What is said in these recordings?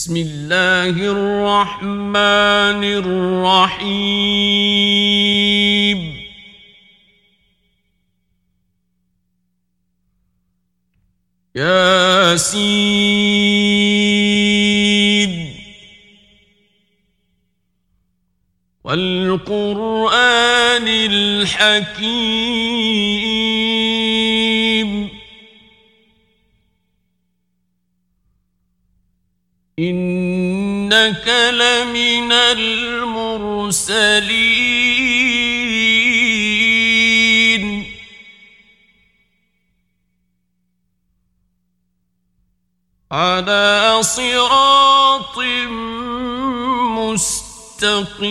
بسم الله الرحمن الرحيم. ياسين. والقرآن الحكيم. إنك لمن المرسلين. على صراط مستقيم.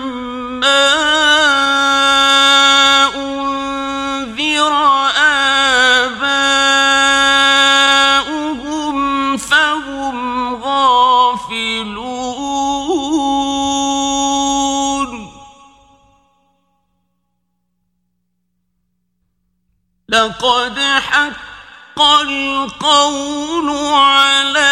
القول على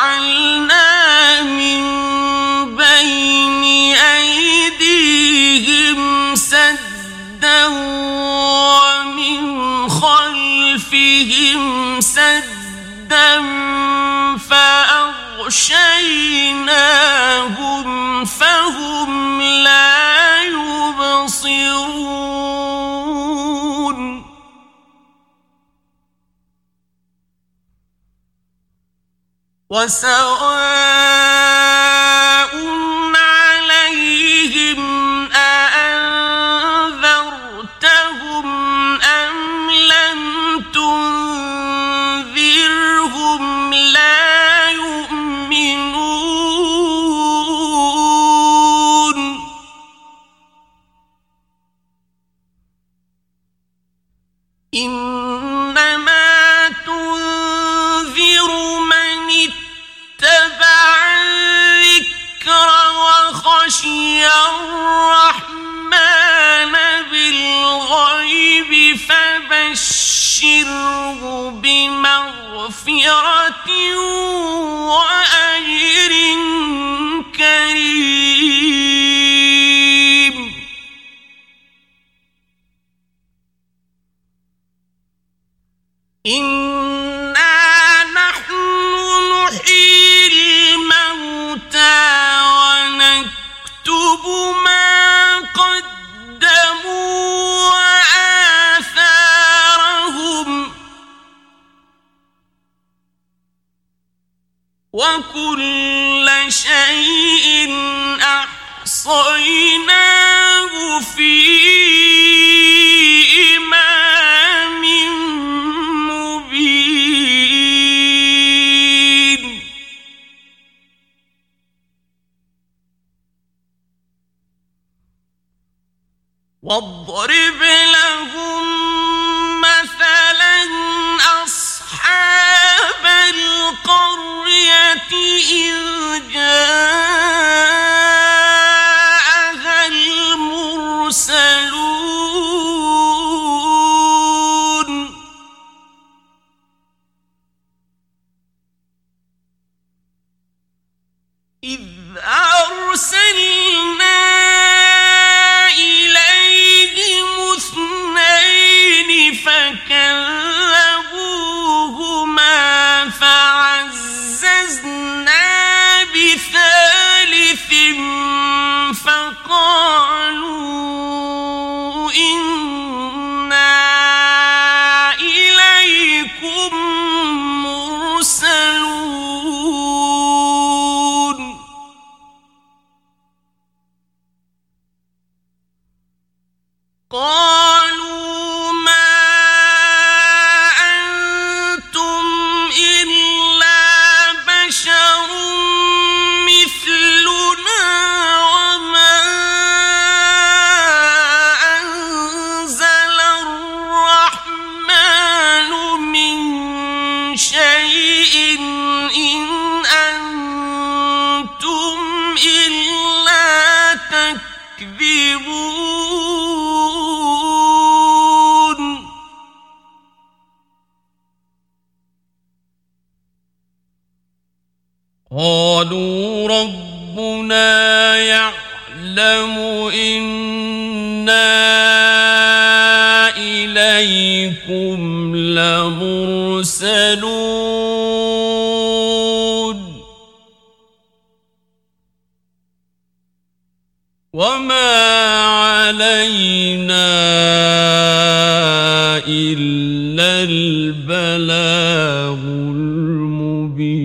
وسواء عليهم أأنذرتهم أم لم تنذرهم لا يؤمنون إنما فبشره بمغفرة وأجر كريم؟ إنا أحصيناه في إمام مبين واضرب لهم مثلا أصحاب القرية إذ جاءها قال المبين.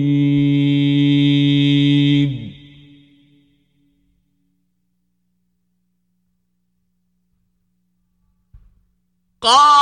قال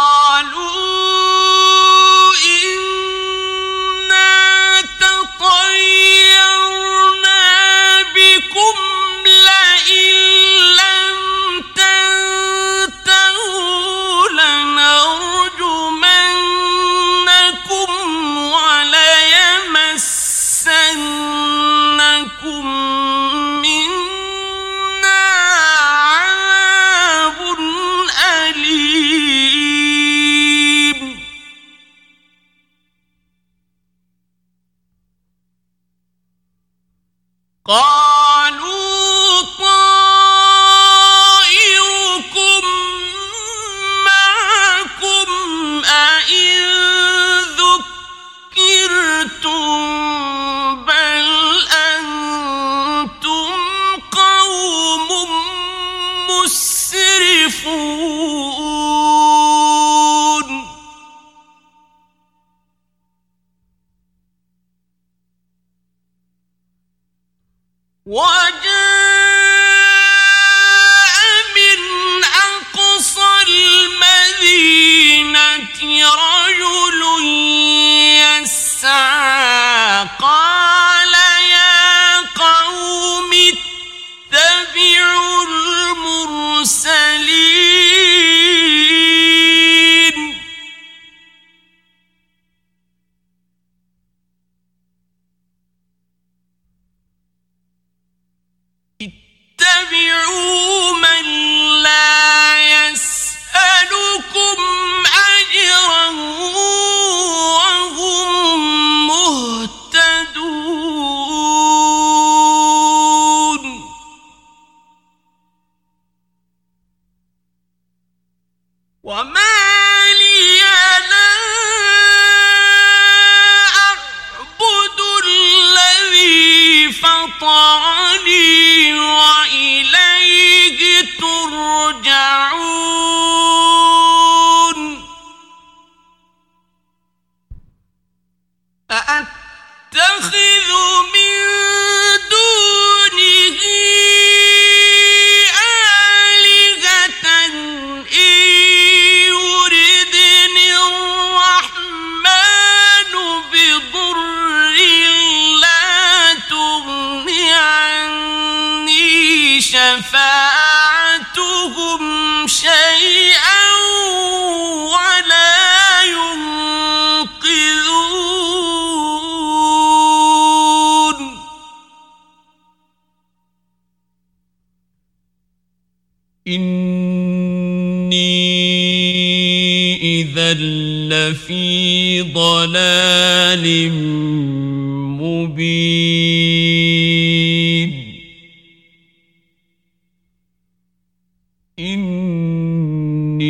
إني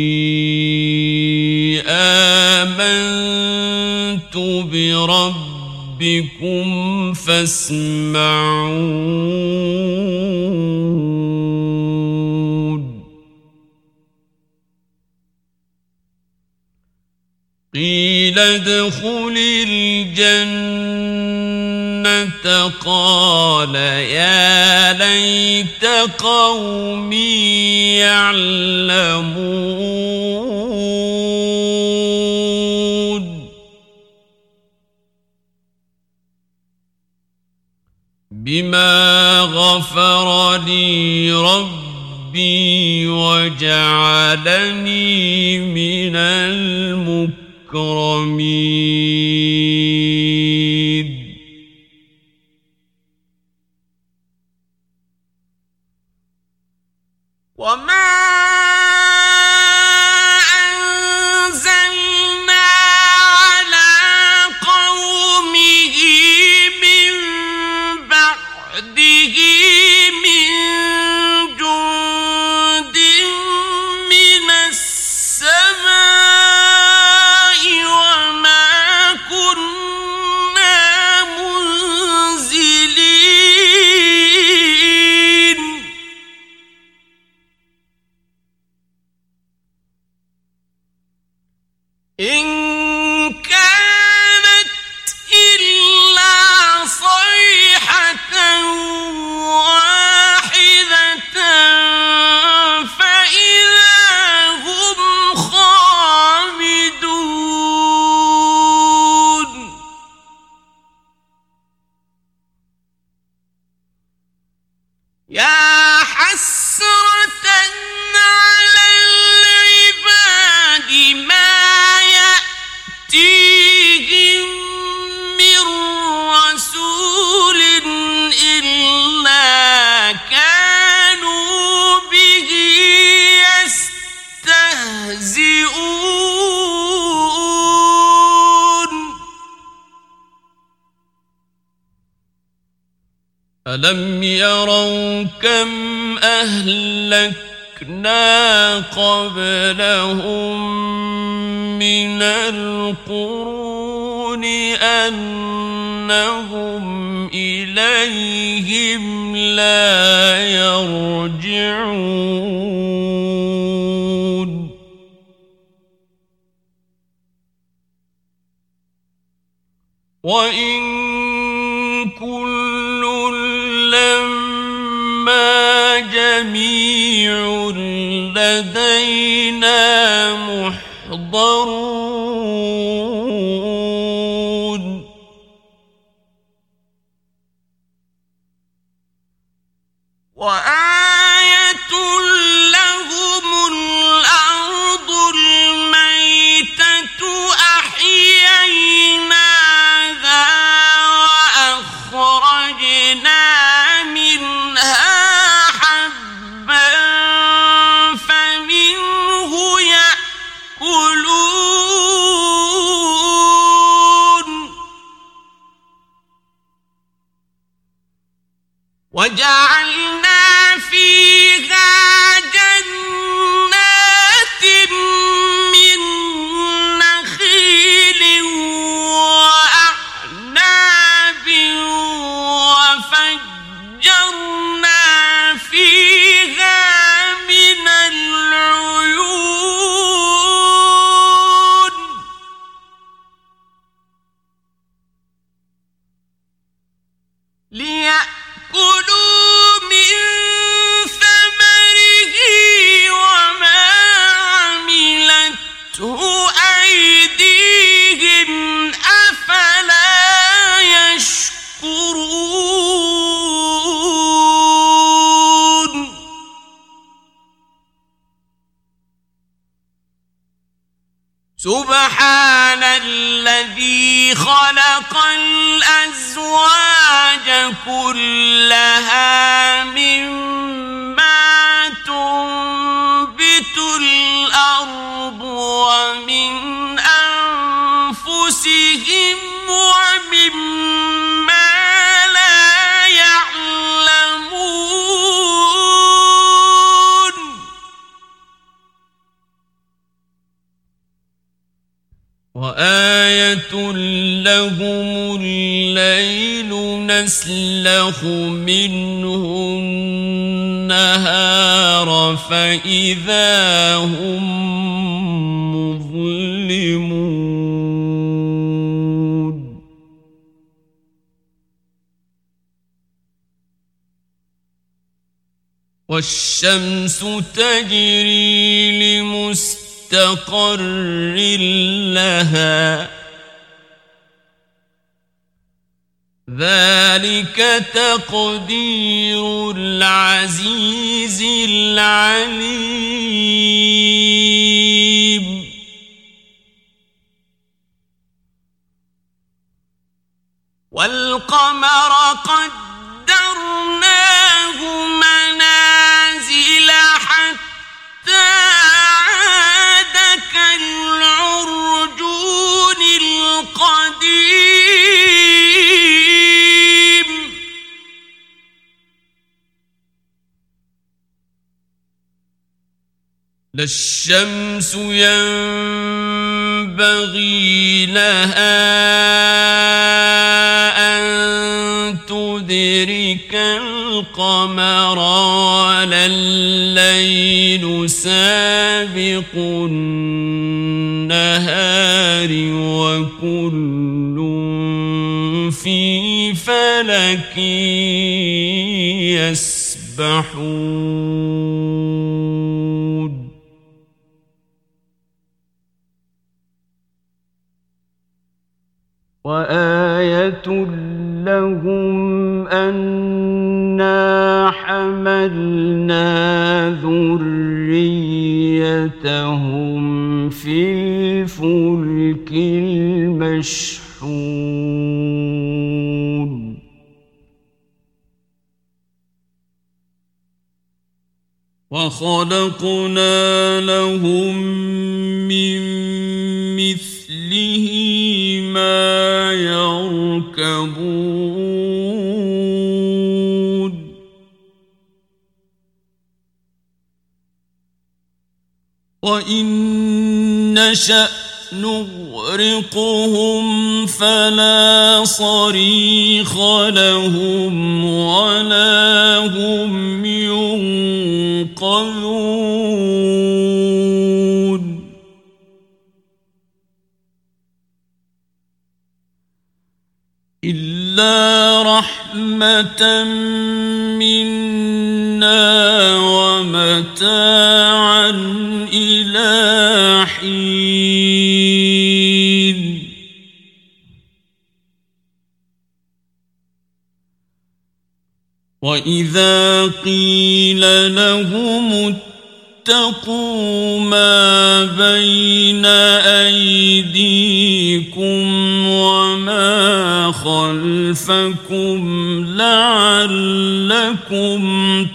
آمنت بربكم فاسمعون. قيل ادخل الجنة قال يا ليت قومي يعلمون. بما غفر لي ربي وجعلني من المكرمين. وما ألم يروا كم أهلكنا قبلهم من القرون أنهم إليهم لا يرجعون وإن جميع لدينا محضرون. وآية سبحان الذي خلق الأزواج كلها مما وآية لهم الليل نسلخ منه النهار فإذا هم مظلمون. والشمس تجري لمستقيم لمستقر لها. ذلك تقدير العزيز العليم. والقمر قدرناه منازل حتى كالعرجون القديم. لا الشمس ينبغي لها يدرك القمر. ولا الليل سابق النهار وكل في فلك يسبحون. المشحون. وخلقنا لهم من مثله ما يركبون. وإن نشأ نغرقهم فلا صريخ لهم ولا هم ينقذون. إلا رحمة منا ومتاعا وإذا قيل لهم اتقوا ما بين أيديكم وما خلفكم لعلكم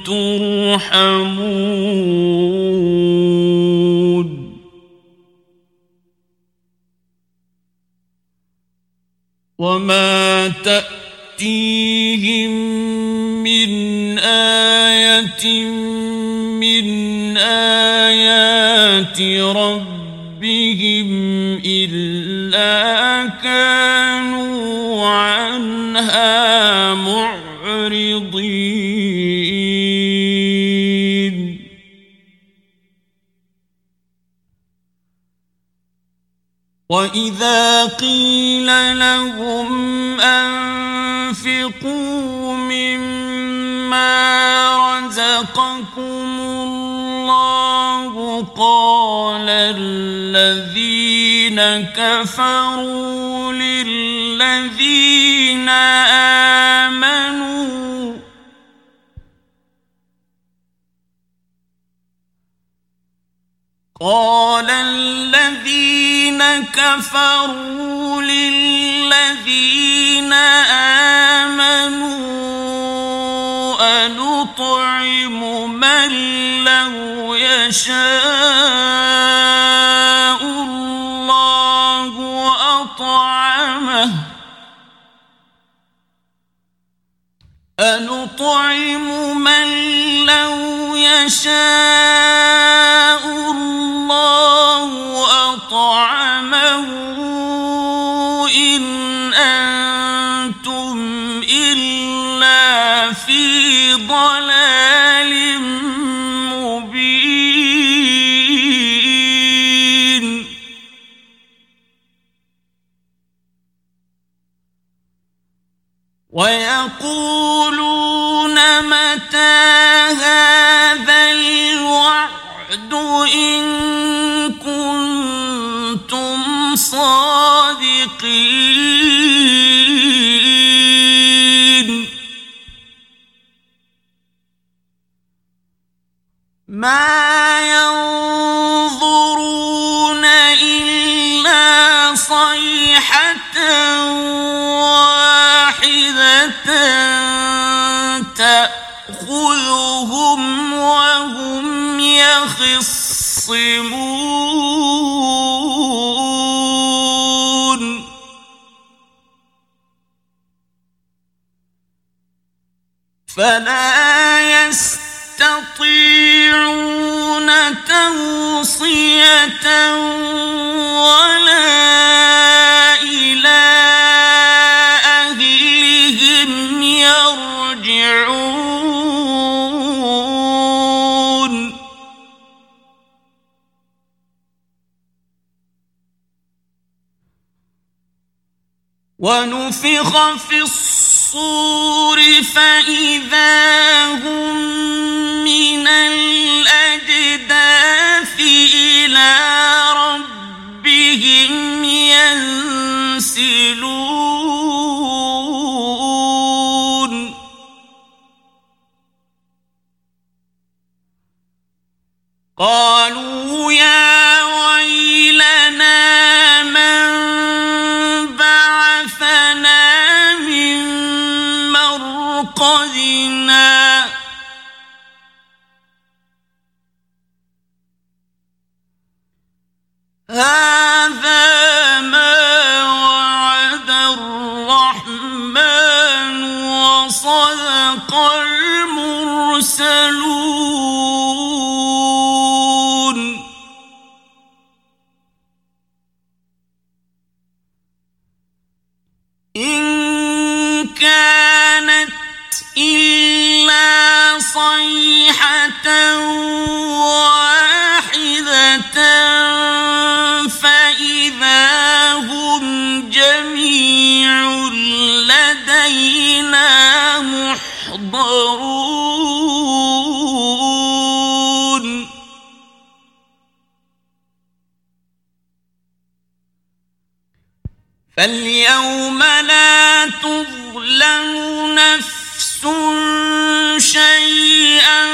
ترحمون وما تأتيهم من آية آيات ربهم إلا كانوا عنها معرضين وإذا قيل لهم أنفقوا رزقكم الله قال الذين كفروا للذين آمنوا قال الذين كفروا للذين آمنوا أنطعم من لو يشاء الله أطعمه أنطعم من لو يشاء الله أطعمه الصادقين ما ينظرون إلا صيحة واحدة تأخذهم وهم يخصمون. فلا يستطيعون توصية ولا إلى أهلهم يرجعون. ونفخ في الصور فإذا هم من الأجداث إلى ربهم ينسلون. قالوا يا فاليوم لا تظلم نفس شيئا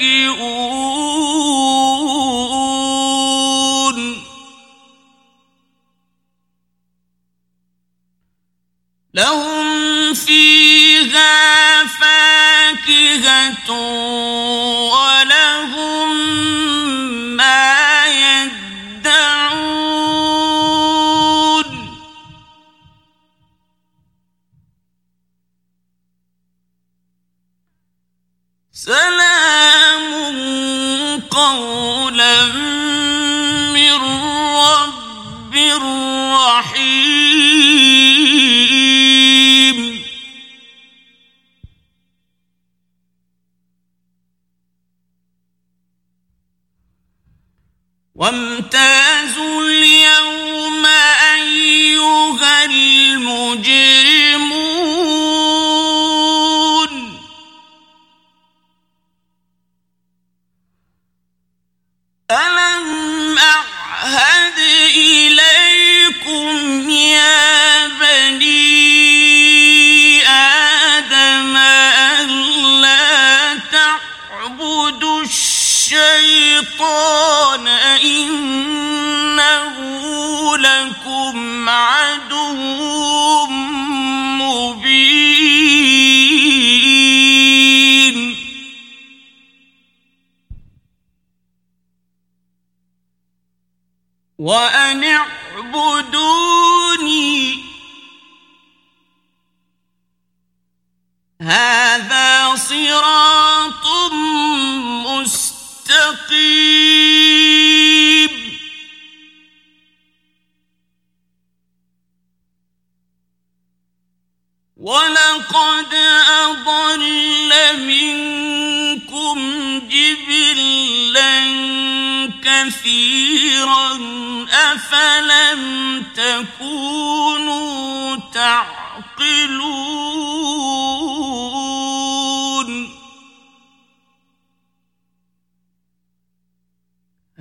متكئون لهم فيها فاكهة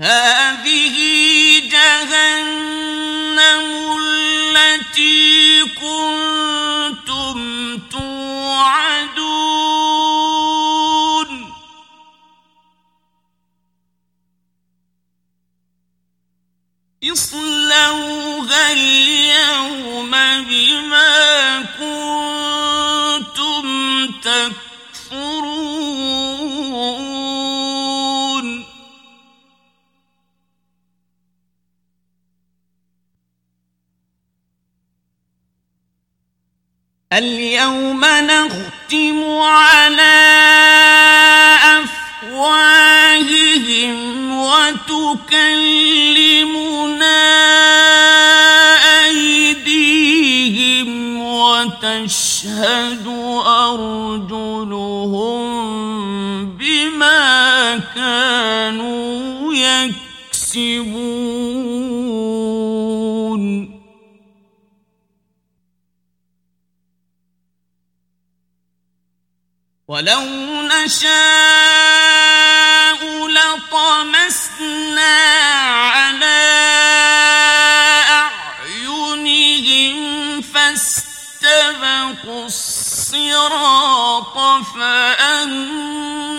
هذه جهنم التي ولو نشاء لطمسنا على أعينهم فاستبقوا الصراط فأنا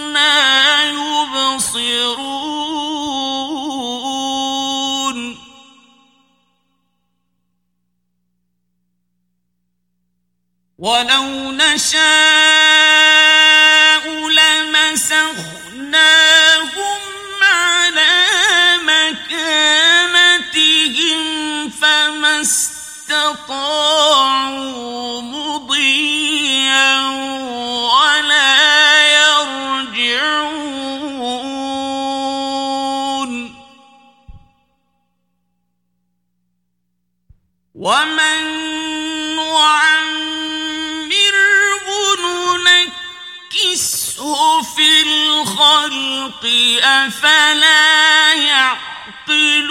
يبصرون ولو نشاء مضيا ولا يرجعون. ومن في الخلق أفلا يعقلون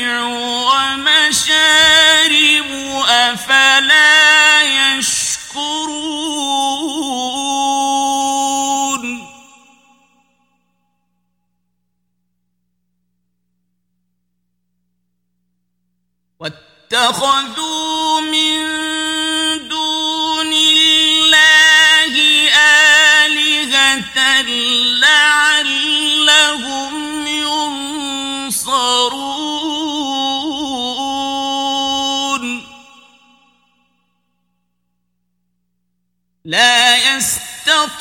البيع ومشارب أفلا يشكرون. واتخذوا من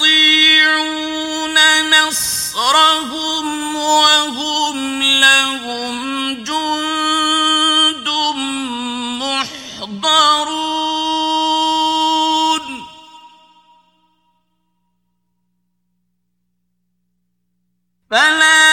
يستطيعون نصرهم وهم لهم جند محضرون. فلا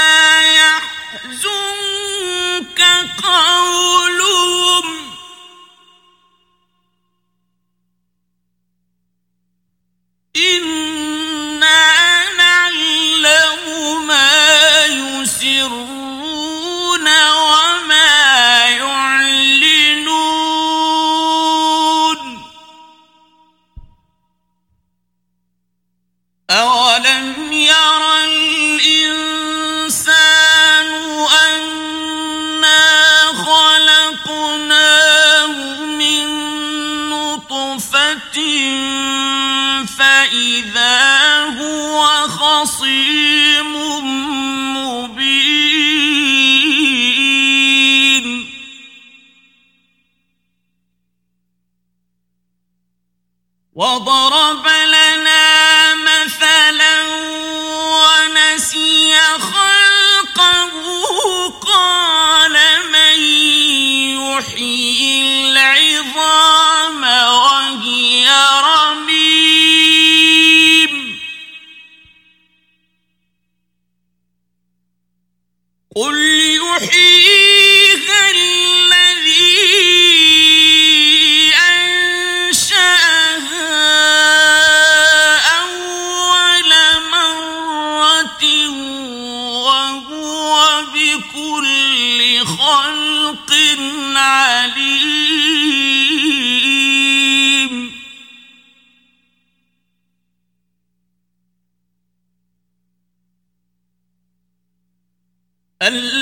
الذي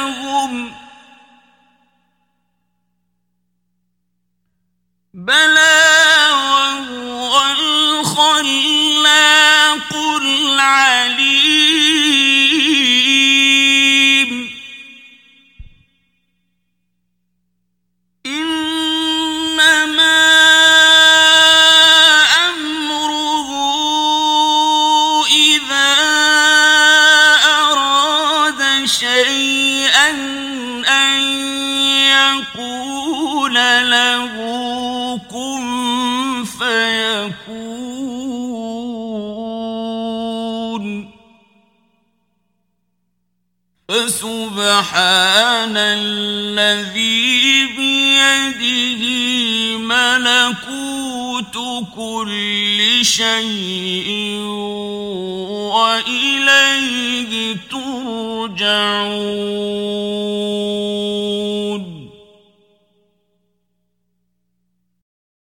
مثلهم